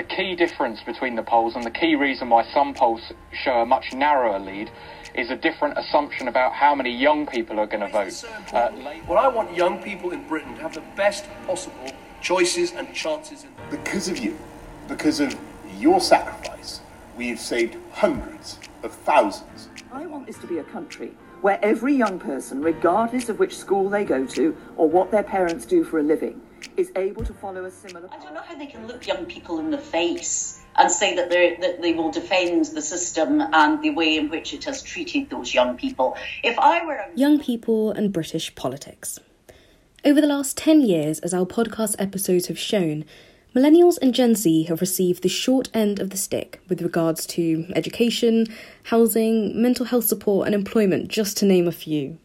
The key difference between the polls and the key reason why some polls show a much narrower lead is a different assumption about how many young people are going to vote. Uh, well, I want young people in Britain to have the best possible choices and chances. In- because of you, because of your sacrifice, we've saved hundreds of thousands. I want this to be a country where every young person, regardless of which school they go to or what their parents do for a living, is able to follow a similar. I don't know how they can look young people in the face and say that, they that they will defend the system and the way in which it has treated those young people. If I were a... young people and British politics. Over the last 10 years, as our podcast episodes have shown, Millennials and Gen Z have received the short end of the stick with regards to education, housing, mental health support, and employment, just to name a few.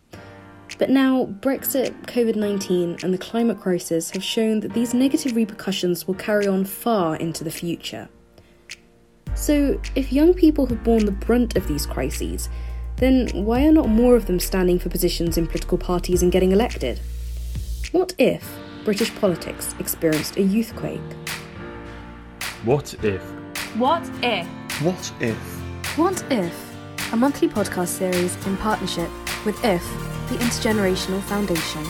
But now, Brexit, COVID 19, and the climate crisis have shown that these negative repercussions will carry on far into the future. So, if young people have borne the brunt of these crises, then why are not more of them standing for positions in political parties and getting elected? What if British politics experienced a youthquake? What if? What if? What if? What if? A monthly podcast series in partnership with IF, the Intergenerational Foundation.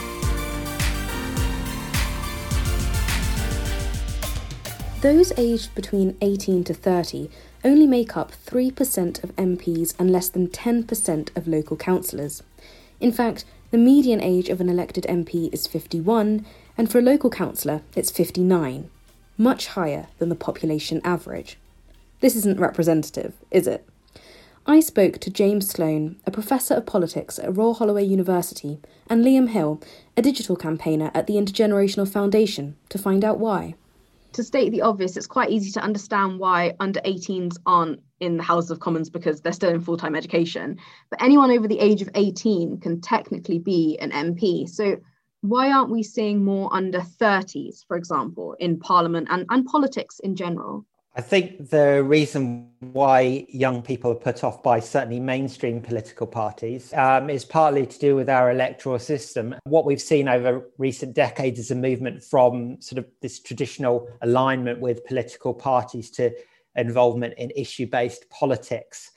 Those aged between 18 to 30 only make up 3% of MPs and less than 10% of local councillors. In fact, the median age of an elected MP is 51, and for a local councillor, it's 59, much higher than the population average. This isn't representative, is it? I spoke to James Sloam, a professor of politics at Royal Holloway University, and Liam Hill, a digital campaigner at the Intergenerational Foundation, to find out why. To state the obvious, it's quite easy to understand why under 18s aren't in the House of Commons because they're still in full time education. But anyone over the age of 18 can technically be an MP. So why aren't we seeing more under 30s, for example, in Parliament and, and politics in general? I think the reason why young people are put off by certainly mainstream political parties um, is partly to do with our electoral system. What we've seen over recent decades is a movement from sort of this traditional alignment with political parties to involvement in issue based politics.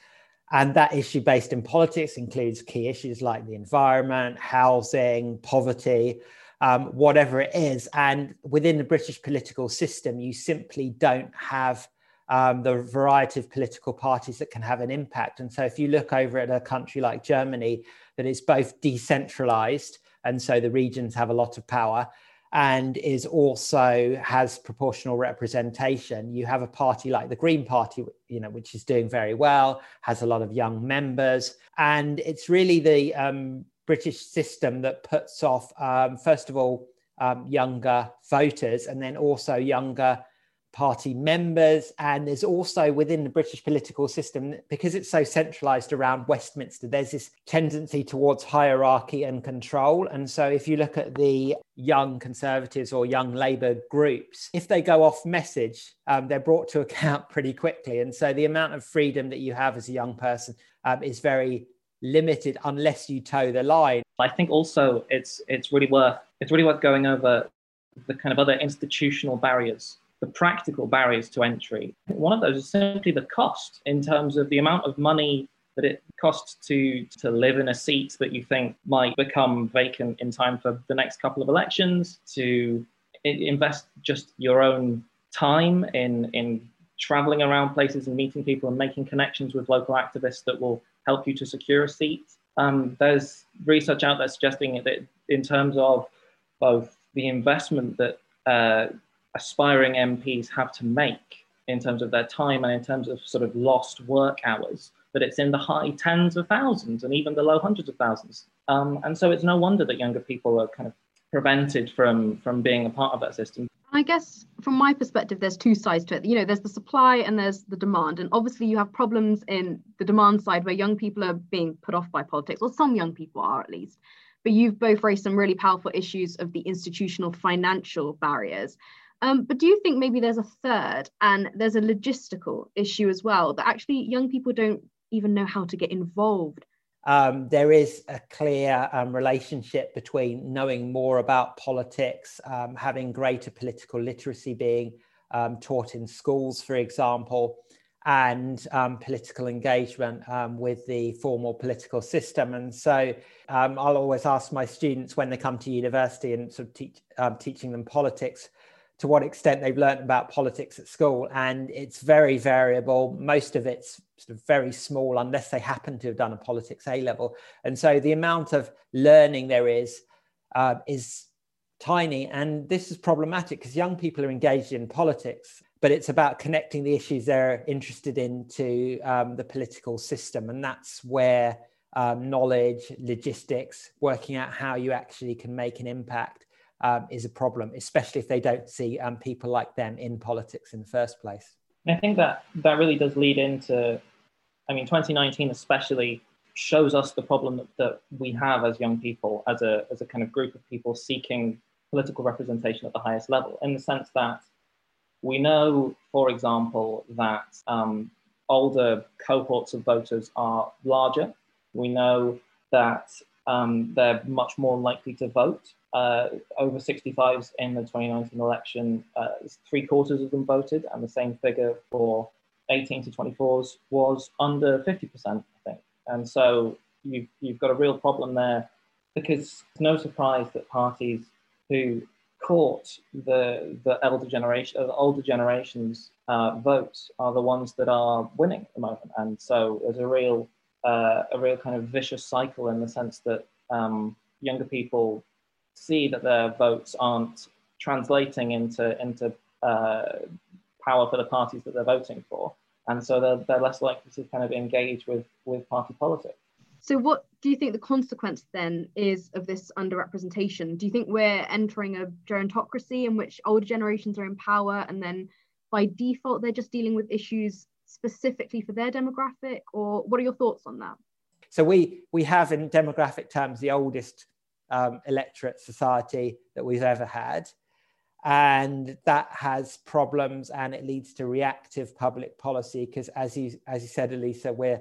And that issue based in politics includes key issues like the environment, housing, poverty, um, whatever it is. And within the British political system, you simply don't have um, the variety of political parties that can have an impact. And so if you look over at a country like Germany, that is both decentralized, and so the regions have a lot of power, and is also has proportional representation you have a party like the green party you know which is doing very well has a lot of young members and it's really the um, british system that puts off um, first of all um, younger voters and then also younger party members. And there's also within the British political system, because it's so centralized around Westminster, there's this tendency towards hierarchy and control. And so if you look at the young conservatives or young Labour groups, if they go off message, um, they're brought to account pretty quickly. And so the amount of freedom that you have as a young person um, is very limited unless you toe the line. I think also it's it's really worth it's really worth going over the kind of other institutional barriers the practical barriers to entry. One of those is simply the cost in terms of the amount of money that it costs to to live in a seat that you think might become vacant in time for the next couple of elections, to invest just your own time in in traveling around places and meeting people and making connections with local activists that will help you to secure a seat. Um, there's research out there suggesting that in terms of both the investment that uh, aspiring MPs have to make in terms of their time and in terms of sort of lost work hours, that it's in the high tens of thousands and even the low hundreds of thousands. Um, and so it's no wonder that younger people are kind of prevented from from being a part of that system. I guess from my perspective, there's two sides to it. You know, there's the supply and there's the demand. And obviously, you have problems in the demand side where young people are being put off by politics, or some young people are at least. But you've both raised some really powerful issues of the institutional financial barriers. Um, but do you think maybe there's a third and there's a logistical issue as well that actually young people don't even know how to get involved? Um, there is a clear um, relationship between knowing more about politics, um, having greater political literacy, being um, taught in schools, for example, and um, political engagement um, with the formal political system. And so I'll always ask my students when they come to university and sort of teach, teaching them politics to what extent they've learned about politics at school. And it's very variable. Most of it's sort of very small unless they happen to have done a politics A level. And so the amount of learning there is uh, is tiny. And this is problematic because young people are engaged in politics, but it's about connecting the issues they're interested in to um, the political system. And that's where um, knowledge, logistics, working out how you actually can make an impact um, is a problem, especially if they don't see um, people like them in politics in the first place. I think that that really does lead into, I mean, 2019 especially shows us the problem that, that we have as young people, as a, as a kind of group of people seeking political representation at the highest level, in the sense that we know, for example, that um, older cohorts of voters are larger. We know that um, they're much more likely to vote. Uh, over 65s in the 2019 election, uh, three quarters of them voted, and the same figure for 18 to 24s was under 50%, I think. And so you've, you've got a real problem there because it's no surprise that parties who caught the the elder generation, the older generations uh, votes are the ones that are winning at the moment, and so there's a real uh, a real kind of vicious cycle in the sense that um, younger people see that their votes aren't translating into into uh, power for the parties that they're voting for, and so they're, they're less likely to kind of engage with with party politics. So, what do you think the consequence then is of this underrepresentation? Do you think we're entering a gerontocracy in which older generations are in power and then by default they're just dealing with issues specifically for their demographic? Or what are your thoughts on that? So, we, we have, in demographic terms, the oldest um, electorate society that we've ever had. And that has problems and it leads to reactive public policy because, as you, as you said, Elisa, we're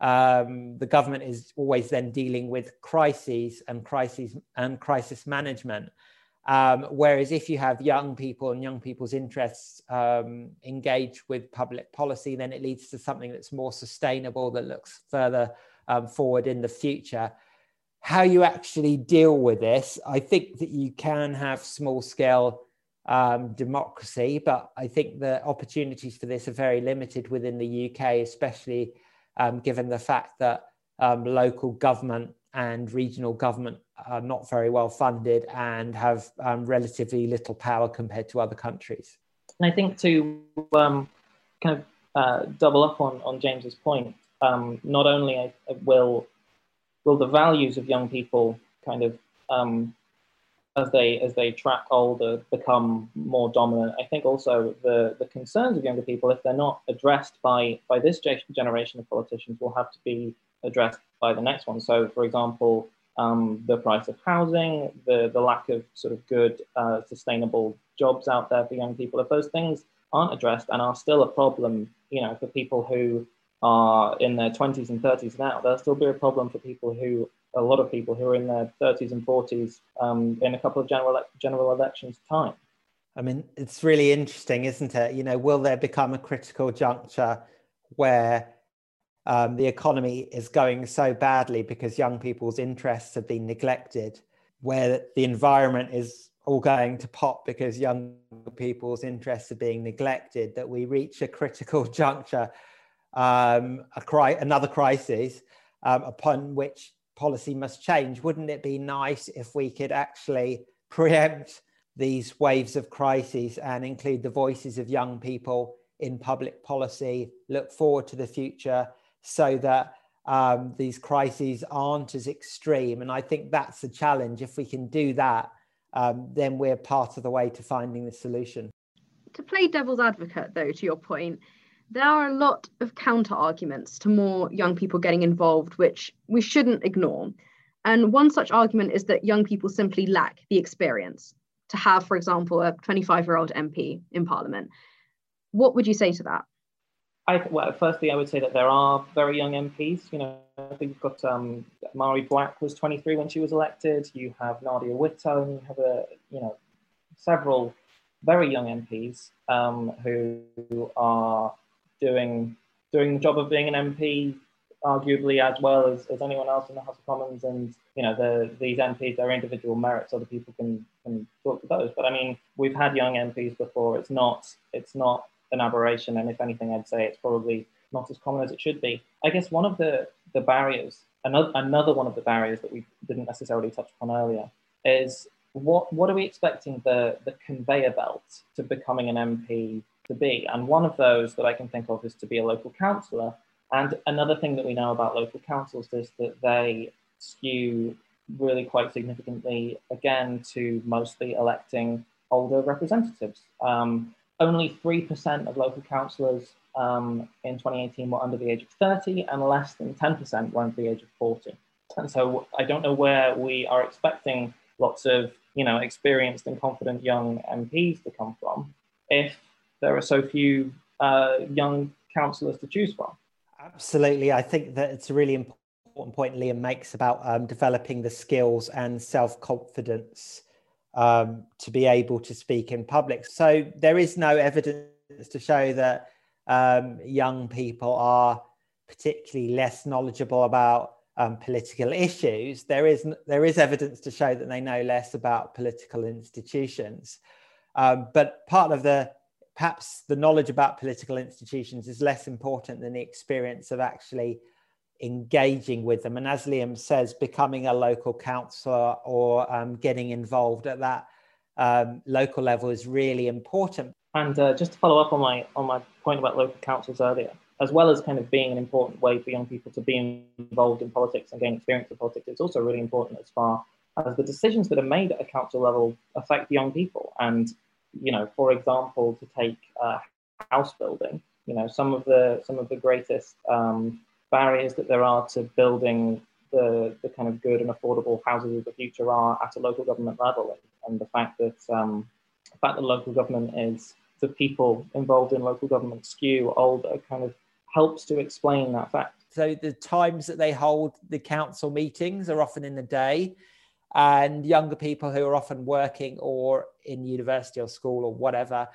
um, the government is always then dealing with crises and crises and crisis management. Um, whereas if you have young people and young people's interests um, engaged with public policy, then it leads to something that's more sustainable, that looks further um, forward in the future. How you actually deal with this, I think that you can have small scale um, democracy, but I think the opportunities for this are very limited within the UK, especially um, given the fact that um, local government and regional government are not very well funded and have um, relatively little power compared to other countries. And I think to um, kind of uh, double up on, on James's point, um, not only will will the values of young people kind of um, as they as they track older become more dominant. I think also the the concerns of younger people, if they're not addressed by by this generation of politicians, will have to be addressed by the next one. So, for example, um, the price of housing, the the lack of sort of good uh, sustainable jobs out there for young people. If those things aren't addressed and are still a problem, you know, for people who are in their 20s and 30s now, there'll still be a problem for people who a lot of people who are in their 30s and 40s um, in a couple of general general elections time. I mean, it's really interesting, isn't it? You know, will there become a critical juncture where um, the economy is going so badly because young people's interests have been neglected, where the environment is all going to pop because young people's interests are being neglected, that we reach a critical juncture, um, cri- another crisis um, upon which policy must change. Wouldn't it be nice if we could actually preempt these waves of crises and include the voices of young people in public policy, look forward to the future so that um, these crises aren't as extreme? And I think that's the challenge. If we can do that, um, then we're part of the way to finding the solution. To play devil's advocate, though, to your point, there are a lot of counter arguments to more young people getting involved, which we shouldn't ignore. And one such argument is that young people simply lack the experience to have, for example, a 25 year old MP in Parliament. What would you say to that? I, well, firstly, I would say that there are very young MPs. You know, I think you've got um, Mhairi Black was 23 when she was elected. You have Nadia Whittome. You have a, you know, several very young MPs um, who are doing doing the job of being an MP arguably as well as, as anyone else in the House of Commons. And you know, the, these MPs, their individual merits, other people can can talk to those. But I mean, we've had young MPs before. It's not it's not an aberration, and if anything, I'd say it's probably not as common as it should be. I guess one of the the barriers, another another one of the barriers that we didn't necessarily touch upon earlier, is what what are we expecting the the conveyor belt to becoming an MP to be? And one of those that I can think of is to be a local councillor. And another thing that we know about local councils is that they skew really quite significantly again to mostly electing older representatives. Um, only 3% of local councillors um, in 2018 were under the age of 30, and less than 10% were under the age of 40. And so I don't know where we are expecting lots of you know experienced and confident young MPs to come from if there are so few uh, young councillors to choose from. Absolutely, I think that it's a really important point Liam makes about um, developing the skills and self confidence um, to be able to speak in public. So there is no evidence to show that um, young people are particularly less knowledgeable about um, political issues. There is there is evidence to show that they know less about political institutions. Um, but part of the perhaps the knowledge about political institutions is less important than the experience of actually engaging with them. And as Liam says, becoming a local councillor or um, getting involved at that um, local level is really important. And uh, just to follow up on my on my point about local councils earlier, as well as kind of being an important way for young people to be involved in politics and gain experience of politics, it's also really important as far as the decisions that are made at a council level affect young people. And you know, for example, to take uh, house building, you know, some of the some of the greatest um, barriers that there are to building the, the kind of good and affordable houses of the future are at a local government level, and the fact that um, the fact that local government is the people involved in local government skew older kind of helps to explain that fact. So the times that they hold the council meetings are often in the day, and younger people who are often working or in university or school or whatever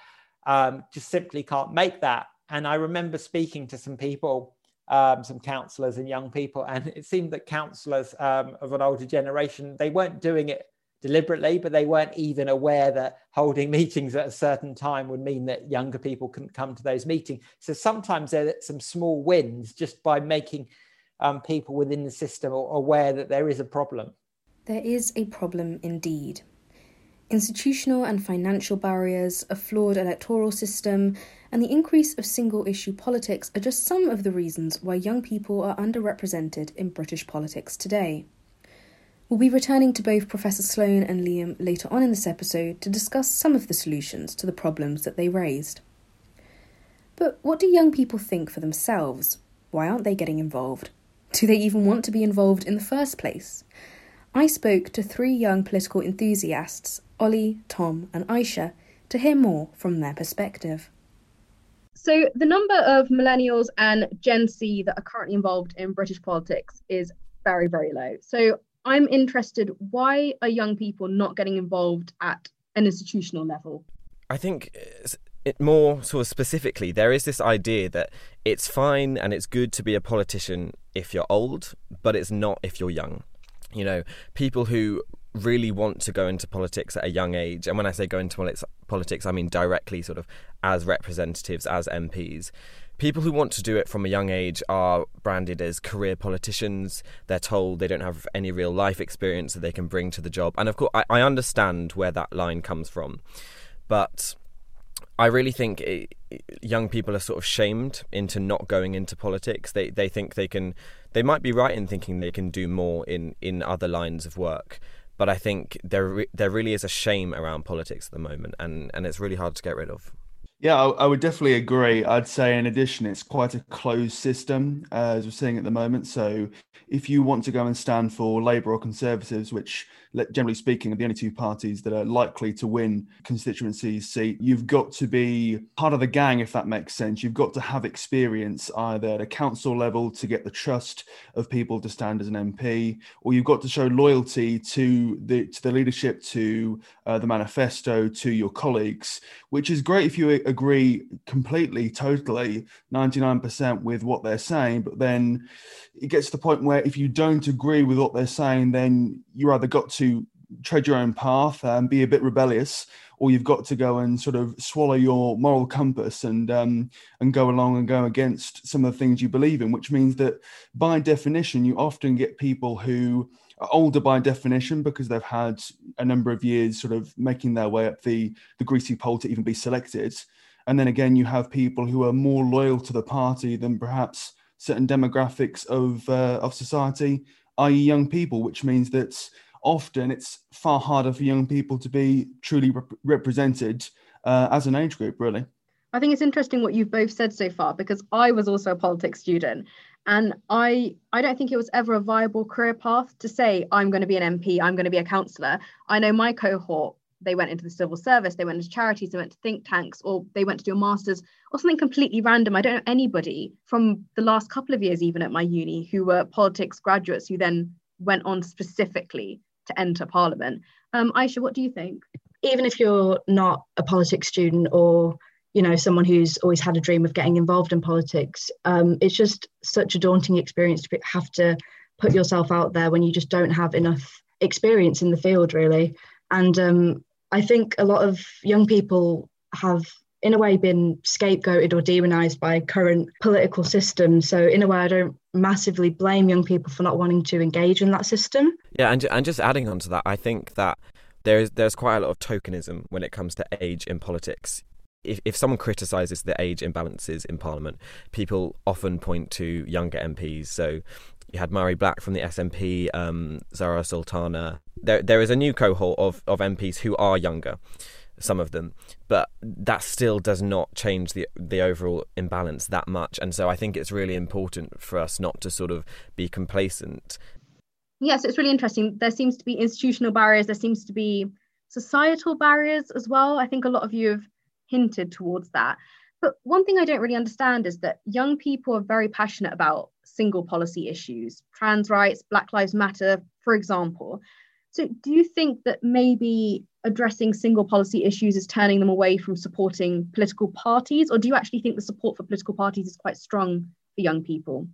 um, just simply can't make that. And I remember speaking to some people, um, some councillors and young people, and it seemed that councillors um, of an older generation they weren't doing it deliberately, but they weren't even aware that holding meetings at a certain time would mean that younger people couldn't come to those meetings. So sometimes there are some small wins just by making um, people within the system aware that there is a problem. There is a problem indeed. Institutional and financial barriers, a flawed electoral system, and the increase of single issue politics are just some of the reasons why young people are underrepresented in British politics today. We'll be returning to both Professor Sloam and Liam later on in this episode to discuss some of the solutions to the problems that they raised. But what do young people think for themselves? Why aren't they getting involved? Do they even want to be involved in the first place? I spoke to three young political enthusiasts, Ollie, Tom, and Aisha, to hear more from their perspective. So, the number of millennials and Gen Z that are currently involved in British politics is very, very low. So, I'm interested why are young people not getting involved at an institutional level? I think uh, it more sort of specifically, there is this idea that it's fine and it's good to be a politician if you're old, but it's not if you're young. You know, people who really want to go into politics at a young age, and when I say go into politics, I mean directly sort of as representatives, as MPs, people who want to do it from a young age are branded as career politicians. They're told they don't have any real life experience that they can bring to the job. And of course, I, I understand where that line comes from. But I really think it, young people are sort of shamed into not going into politics. They they think they can. They might be right in thinking they can do more in, in other lines of work. But I think there there really is a shame around politics at the moment, and, and it's really hard to get rid of. Yeah, I, I, would definitely agree. I'd say, in addition, it's quite a closed system, uh, as we're seeing at the moment. So, if you want to go and stand for Labour or Conservatives, which generally speaking are the only two parties that are likely to win constituencies seat, you've got to be part of the gang, if that makes sense. You've got to have experience either at a council level to get the trust of people to stand as an MP, or you've got to show loyalty to the to the leadership, to uh, the manifesto, to your colleagues, which is great if you agree completely, totally, 99% with what they're saying, but then it gets to the point where if you don't agree with what they're saying, then you either got to tread your own path and be a bit rebellious, or you've got to go and sort of swallow your moral compass and um, and go along and go against some of the things you believe in. Which means that by definition, you often get people who are older by definition because they've had a number of years sort of making their way up the the greasy pole to even be selected. And then again, you have people who are more loyal to the party than perhaps certain demographics of uh, of society, i.e., young people, which means that often it's far harder for young people to be truly rep- represented uh, as an age group, really. I think it's interesting what you've both said so far because I was also a politics student and I I don't think it was ever a viable career path to say I'm going to be an MP, I'm going to be a councillor. I know my cohort they went into the civil service, they went into charities, they went to think tanks, or they went to do a master's or something completely random. I don't know anybody from the last couple of years, even at my uni, who were politics graduates who then went on specifically to enter parliament. Um, Aisha, what do you think? Even if you're not a politics student or you know someone who's always had a dream of getting involved in politics, um, it's just such a daunting experience to have to put yourself out there when you just don't have enough experience in the field, really. And um, I think a lot of young people have in a way been scapegoated or demonized by current political systems so in a way i don't massively blame young people for not wanting to engage in that system. Yeah and, and just adding on to that i think that there's there's quite a lot of tokenism when it comes to age in politics. If, if someone criticises the age imbalances in Parliament, people often point to younger MPs. So you had Mhairi Black from the SNP, um, Zarah Sultana. There, there is a new cohort of, of MPs who are younger, some of them, but that still does not change the the overall imbalance that much. And so I think it's really important for us not to sort of be complacent. Yes, it's really interesting. There seems to be institutional barriers. There seems to be societal barriers as well. I think a lot of you have hinted towards that. But one thing I don't really understand is that young people are very passionate about single policy issues, trans rights, Black Lives Matter, for example. So, do you think that maybe addressing single policy issues is turning them away from supporting political parties, or do you actually think the support for political parties is quite strong for young people?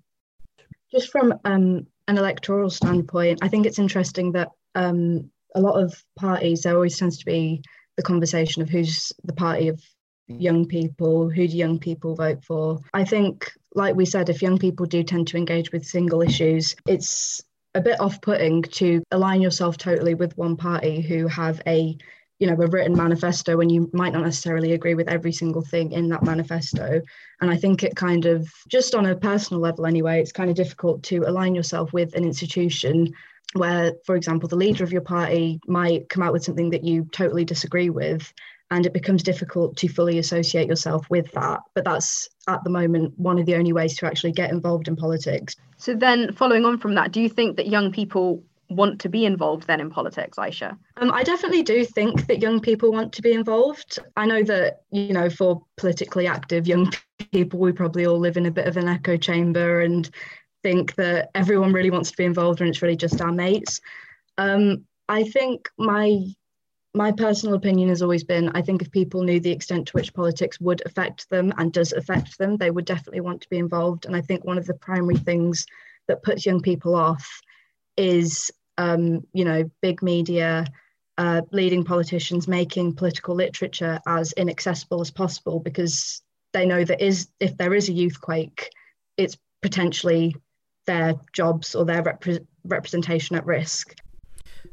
Just from um, an electoral standpoint, I think it's interesting that um, a lot of parties, there always tends to be the conversation of who's the party of young people, who do young people vote for. I think, like we said, if young people do tend to engage with single issues, it's a bit off-putting to align yourself totally with one party who have a you know a written manifesto when you might not necessarily agree with every single thing in that manifesto and i think it kind of just on a personal level anyway it's kind of difficult to align yourself with an institution where, for example, the leader of your party might come out with something that you totally disagree with, and it becomes difficult to fully associate yourself with that. But that's at the moment one of the only ways to actually get involved in politics. So, then following on from that, do you think that young people want to be involved then in politics, Aisha? Um, I definitely do think that young people want to be involved. I know that, you know, for politically active young people, we probably all live in a bit of an echo chamber and think that everyone really wants to be involved and it's really just our mates. Um, I think my my personal opinion has always been I think if people knew the extent to which politics would affect them and does affect them, they would definitely want to be involved. And I think one of the primary things that puts young people off is, um, you know, big media, uh, leading politicians making political literature as inaccessible as possible because they know that is if there is a youth quake, it's potentially their jobs or their repre- representation at risk.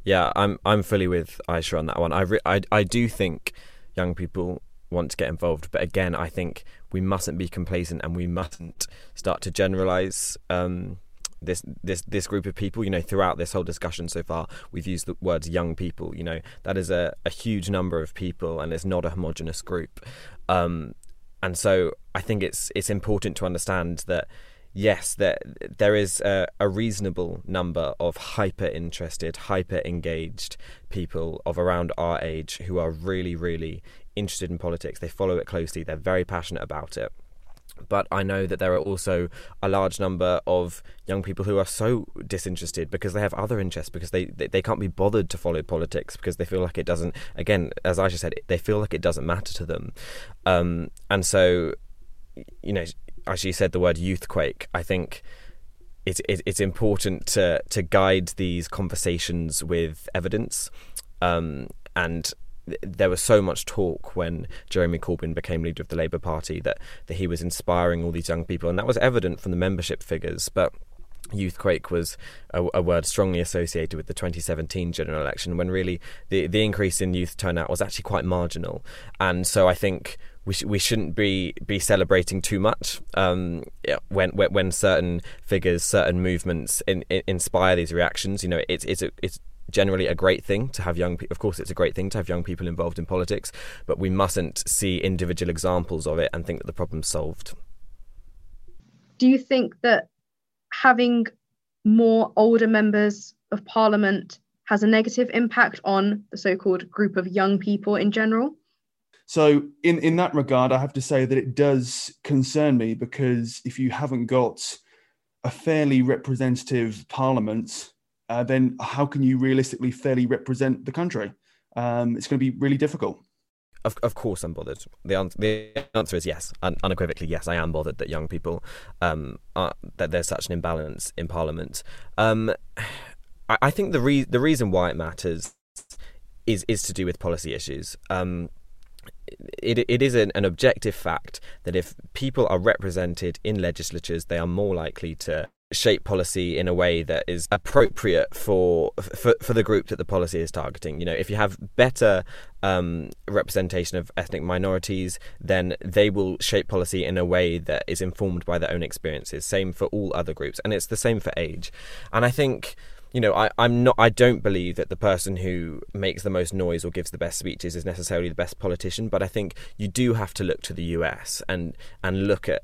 Yeah, I'm I'm fully with Aisha on that one. I, re- I I do think young people want to get involved, but again, I think we mustn't be complacent and we mustn't start to generalize um, this this this group of people. You know, throughout this whole discussion so far, we've used the words young people. You know, that is a, a huge number of people, and it's not a homogenous group. Um, and so I think it's it's important to understand that yes, there there is a, a, reasonable number of hyper interested, hyper engaged people of around our age who are really, really interested in politics. They follow it closely. They're very passionate about it. But I know that there are also a large number of young people who are so disinterested because they have other interests, because they, they, they can't be bothered to follow politics because they feel like it doesn't, again, as I just said, they feel like it doesn't matter to them. Um, and so, you know, as you said the word youthquake, I think it's it's important to to guide these conversations with evidence, um, and there was so much talk when Jeremy Corbyn became leader of the Labour Party that that he was inspiring all these young people, and that was evident from the membership figures, but. Youthquake was a, a, word strongly associated with the 2017 general election, when really the the increase in youth turnout was actually quite marginal, and so I think we sh- we shouldn't be be celebrating too much um, when, when, when certain figures, certain movements in, in, inspire these reactions. You know, it's it's a, it's generally a great thing to have young people. Of course, it's a great thing to have young people involved in politics, but we mustn't see individual examples of it and think that the problem's solved. Do you think that having more older members of parliament has a negative impact on the so-called group of young people in general? So, in in that regard, I have to say that it does concern me because if you haven't got a fairly representative parliament, uh, then how can you realistically fairly represent the country? Um, it's going to be really difficult. Of, of course, I'm bothered. The, answer, the answer is yes, Un- unequivocally yes. I am bothered that young people um, are, that there's such an imbalance in Parliament. Um, I, I, think the re- the reason why it matters is is to do with policy issues. Um, it, it is an, an objective fact that if people are represented in legislatures, they are more likely to shape policy in a way that is appropriate for for, for the group that the policy is targeting. You know, if you have better um, representation of ethnic minorities, then they will shape policy in a way that is informed by their own experiences. Same for all other groups, and it's the same for age. And I think you know, I, I'm not. I don't believe that the person who makes the most noise or gives the best speeches is necessarily the best politician. But I think you do have to look to the U.S. and and look at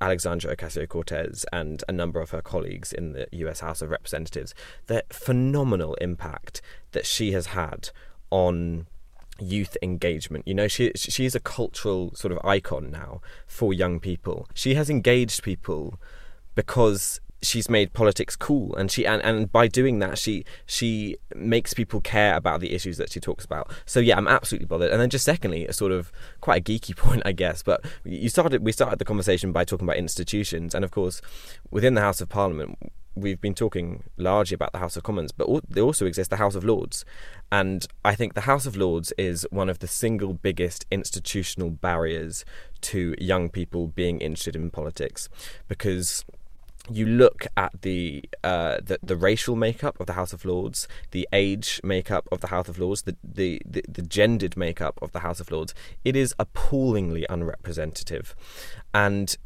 Alexandria Ocasio Cortez and a number of her colleagues in the US House of Representatives, the phenomenal impact that she has had on youth engagement. You know, she she is a cultural sort of icon now for young people. She has engaged people because she's made politics cool and she and, and by doing that she she makes people care about the issues that she talks about. So yeah i'm absolutely bothered. And then just secondly a sort of quite a geeky point i guess but you started we started the conversation by talking about institutions and of course within the house of parliament we've been talking largely about the house of commons but there also exists the house of lords. And i think the house of lords is one of the single biggest institutional barriers to young people being interested in politics because you look at the, uh, the the racial makeup of the House of Lords, the age makeup of the House of Lords, the, the, the, the gendered makeup of the House of Lords, it is appallingly unrepresentative. And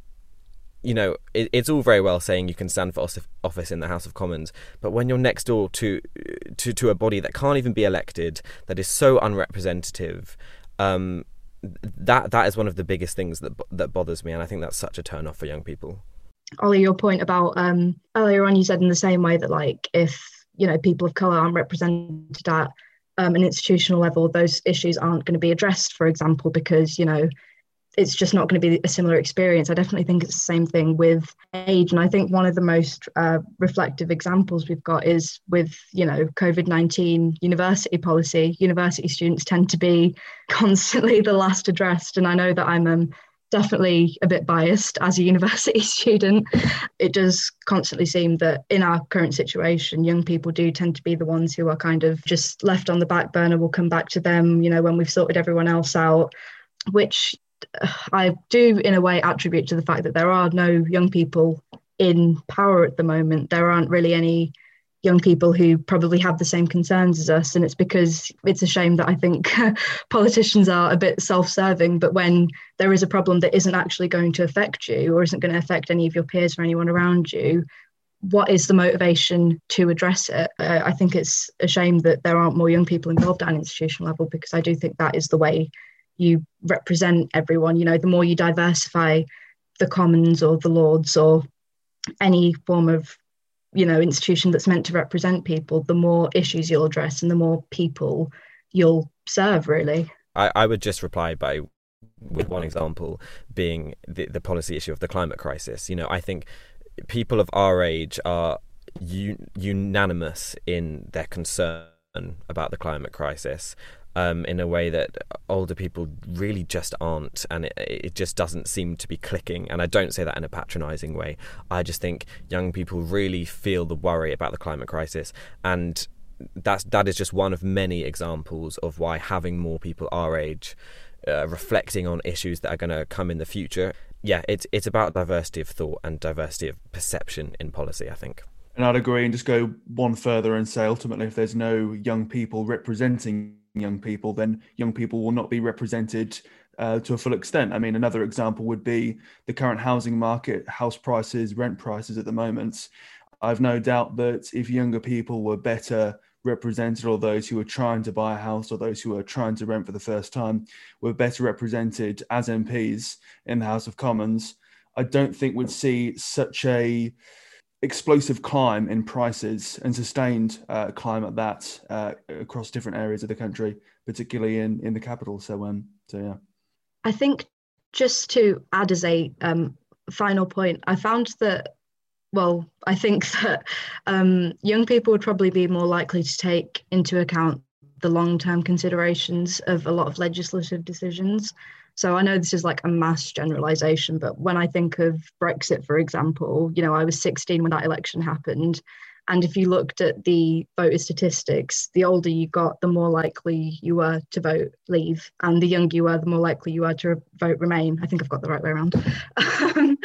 you know, it, it's all very well saying you can stand for office in the House of Commons, but when you're next door to to to a body that can't even be elected, that is so unrepresentative, um, that that is one of the biggest things that that bothers me, and I think that's such a turn off for young people. Ollie, your point about um, earlier on, you said in the same way that like if you know people of color aren't represented at um, an institutional level, those issues aren't going to be addressed, for example, because you know it's just not going to be a similar experience. I definitely think it's the same thing with age, and I think one of the most uh, reflective examples we've got is with you know COVID nineteen university policy. University students tend to be constantly the last addressed, and I know that I'm um, definitely a bit biased as a university student. It does constantly seem that in our current situation, young people do tend to be the ones who are kind of just left on the back burner. We'll come back to them, you know, when we've sorted everyone else out, which uh, I do in a way attribute to the fact that there are no young people in power at the moment. There aren't really any young people who probably have the same concerns as us. And it's because it's a shame that I think politicians are a bit self serving. But when there is a problem that isn't actually going to affect you or isn't going to affect any of your peers or anyone around you, what is the motivation to address it? Uh, I think it's a shame that there aren't more young people involved at an institutional level because I do think that is the way you represent everyone. You know, the more you diversify the Commons or the Lords or any form of you know institution that's meant to represent people, the more issues you'll address and the more people you'll serve. Really, I, I would just reply by with one example being the, the policy issue of the climate crisis. You know, I think people of our age are un- unanimous in their concern about the climate crisis. Um, in a way that older people really just aren't, and it, it just doesn't seem to be clicking. And I don't say that in a patronising way. I just think young people really feel the worry about the climate crisis, and that's that is just one of many examples of why having more people our age uh, reflecting on issues that are going to come in the future. Yeah, it's it's about diversity of thought and diversity of perception in policy. I think. And I'd agree, and just go one further and say ultimately, if there's no young people representing young people, then young people will not be represented uh, to a full extent. I mean, another example would be the current housing market, house prices, rent prices at the moment. I've no doubt that if younger people were better represented, or those who are trying to buy a house, or those who are trying to rent for the first time, were better represented as MPs in the House of Commons, I don't think we'd see such a explosive climb in prices and sustained uh, climb at that uh, across different areas of the country, particularly in in the capital. So um, so yeah. I think just to add as a um, final point, I found that well, I think that um, young people would probably be more likely to take into account the long term considerations of a lot of legislative decisions. So I know this is like a mass generalization, but when I think of Brexit, for example, you know, I was 16 when that election happened. And if you looked at the voter statistics, the older you got, the more likely you were to vote leave. And the younger you were, the more likely you were to vote remain. I think I've got the right way around.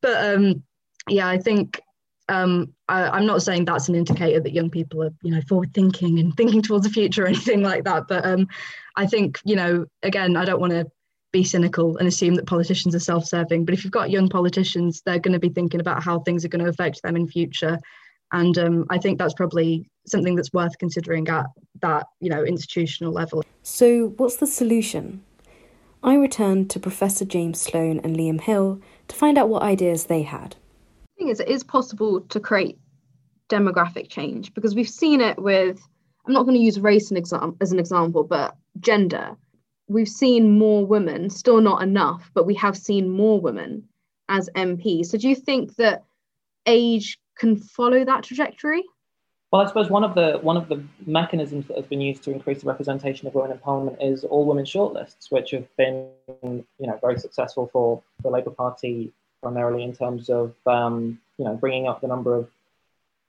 but um, yeah, I think um, I, am not saying that's an indicator that young people are, you know, forward thinking and thinking towards the future or anything like that. But um, I think, you know, again, I don't want to be cynical and assume that politicians are self-serving. But if you've got young politicians, they're going to be thinking about how things are going to affect them in future. And um, I think that's probably something that's worth considering at that, you know, institutional level. So, what's the solution? I returned to Professor James Sloam and Liam Hill to find out what ideas they had The thing is, it is possible to create demographic change because we've seen it with, I'm not going to use race an exam- as an example, but gender. We've seen more women, still not enough, but we have seen more women as MPs. So do you think that age can follow that trajectory? Well, I suppose one of the one of the mechanisms that has been used to increase the representation of women in Parliament is all women shortlists, which have been, you know, very successful for the Labour Party primarily in terms of um, you know bringing up the number of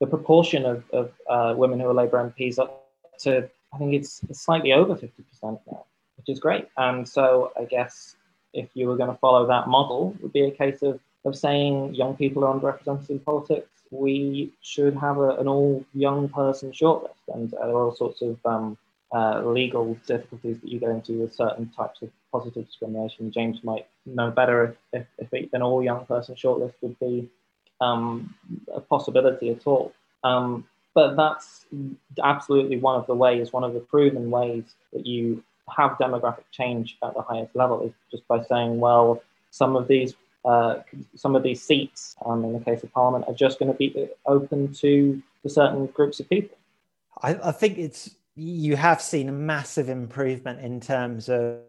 the proportion of, of uh, women who are Labour MPs up to I think it's slightly over 50% now, which is great. And so I guess if you were going to follow that model, would be a case of, of saying young people are underrepresented in politics. We should have a, an all young person shortlist. And uh, there are all sorts of um, uh, legal difficulties that you get into with certain types of positive discrimination. James might know better if, if, if an all young person shortlist would be um, a possibility at all. Um, but that's absolutely one of the ways, one of the proven ways that you have demographic change at the highest level is just by saying, well, some of these uh, some of these seats, um, in the case of Parliament, are just going to be open to, certain groups of people. I, I think it's you have seen a massive improvement in terms of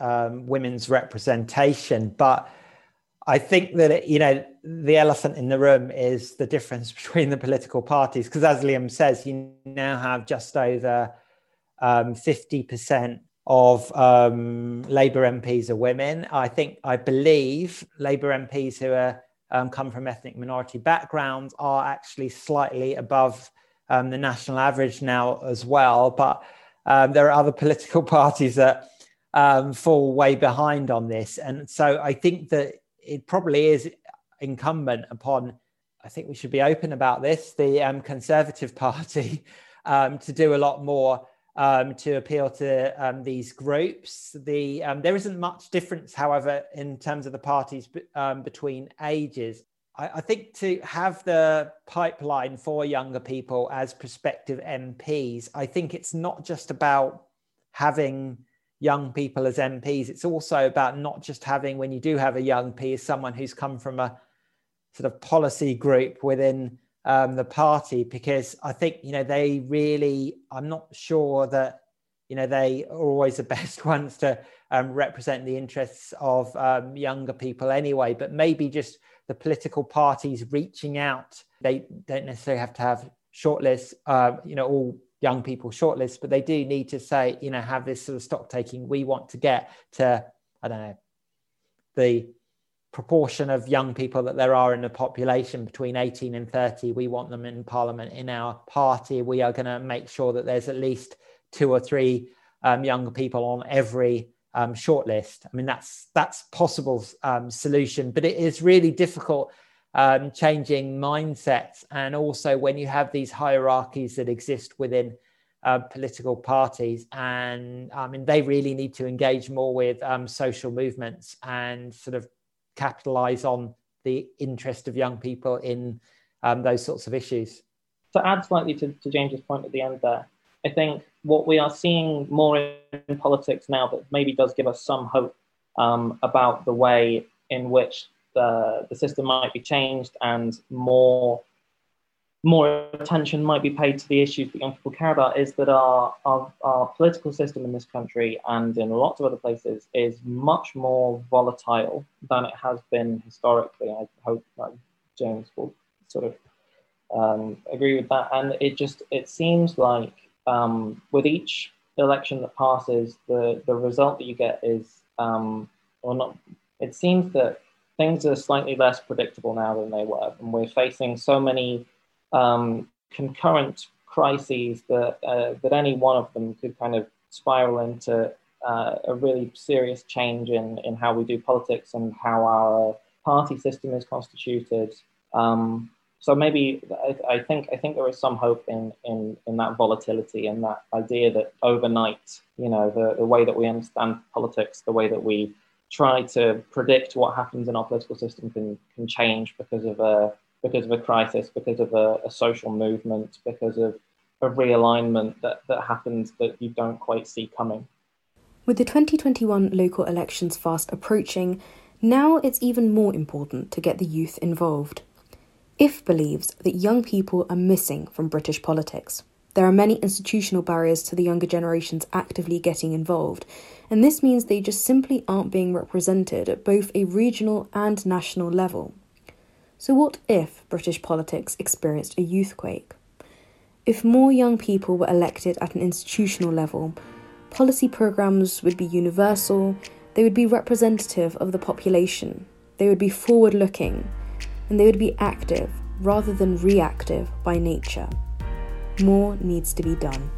um, women's representation, but I think that it, you know the elephant in the room is the difference between the political parties. Because as Liam says, you now have just over um, fifty um, percent of um, Labour MPs are women. I think I believe Labour MPs who are um, come from ethnic minority backgrounds are actually slightly above um, the national average now as well. But um, there are other political parties that um, fall way behind on this. And so I think that it probably is incumbent upon, I think we should be open about this, the um, Conservative Party to do a lot more. Um, to appeal to um, these groups. The um, there isn't much difference, however, in terms of the parties um, between ages. I, I think to have the pipeline for younger people as prospective MPs, I think it's not just about having young people as MPs. It's also about not just having, when you do have a young P, someone who's come from a sort of policy group within um, the party, because I think, you know, they really, I'm not sure that, you know, they are always the best ones to um, represent the interests of um, younger people anyway, but maybe just the political parties reaching out. They don't necessarily have to have shortlists, uh, you know, all young people shortlists, but they do need to say, you know, have this sort of stock taking. We want to get to, I don't know, the proportion of young people that there are in the population between 18 and 30. We want them in parliament in our party. We are going to make sure that there's at least two or three um, younger people on every um, shortlist. I mean, that's that's possible um, solution, but it is really difficult um, changing mindsets. And also when you have these hierarchies that exist within uh, political parties, and I mean, they really need to engage more with um, social movements and sort of capitalize on the interest of young people in um, those sorts of issues. To add slightly to, to James's point at the end there, I think what we are seeing more in politics now that maybe does give us some hope um, about the way in which the, the system might be changed and more more attention might be paid to the issues that young people care about is that our, our, our political system in this country and in lots of other places is much more volatile than it has been historically. I hope that James will sort of um, agree with that. And it just it seems like um, with each election that passes, the, the result that you get is, um, well, not, it seems that things are slightly less predictable now than they were. And we're facing so many um, concurrent crises that, uh, that any one of them could kind of spiral into uh, a really serious change in, in how we do politics and how our party system is constituted. Um, so maybe I, I, think I think there is some hope in, in in that volatility and that idea that overnight, you know, the, the way that we understand politics, the way that we try to predict what happens in our political system can can change because of a because of a crisis, because of a, a social movement, because of a realignment that, that happens that you don't quite see coming. With the 2021 local elections fast approaching, now it's even more important to get the youth involved. IF believes that young people are missing from British politics. There are many institutional barriers to the younger generations actively getting involved, and this means they just simply aren't being represented at both a regional and national level. So, what if British politics experienced a youthquake? If more young people were elected at an institutional level, policy programmes would be universal, they would be representative of the population, they would be forward looking and they would be active rather than reactive by nature. More needs to be done.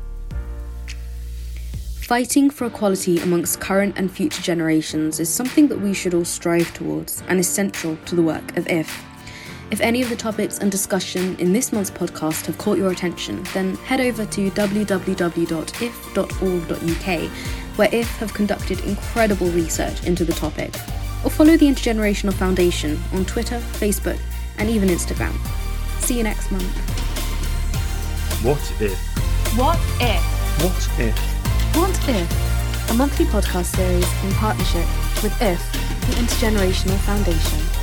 Fighting for equality amongst current and future generations is something that we should all strive towards and is central to the work of IF. If any of the topics and discussion in this month's podcast have caught your attention, then head over to www.if.org.uk, where IF have conducted incredible research into the topic or follow the Intergenerational Foundation on Twitter, Facebook, and even Instagram. See you next month. What if? What if? What if? What if? A monthly podcast series in partnership with IF, the Intergenerational Foundation.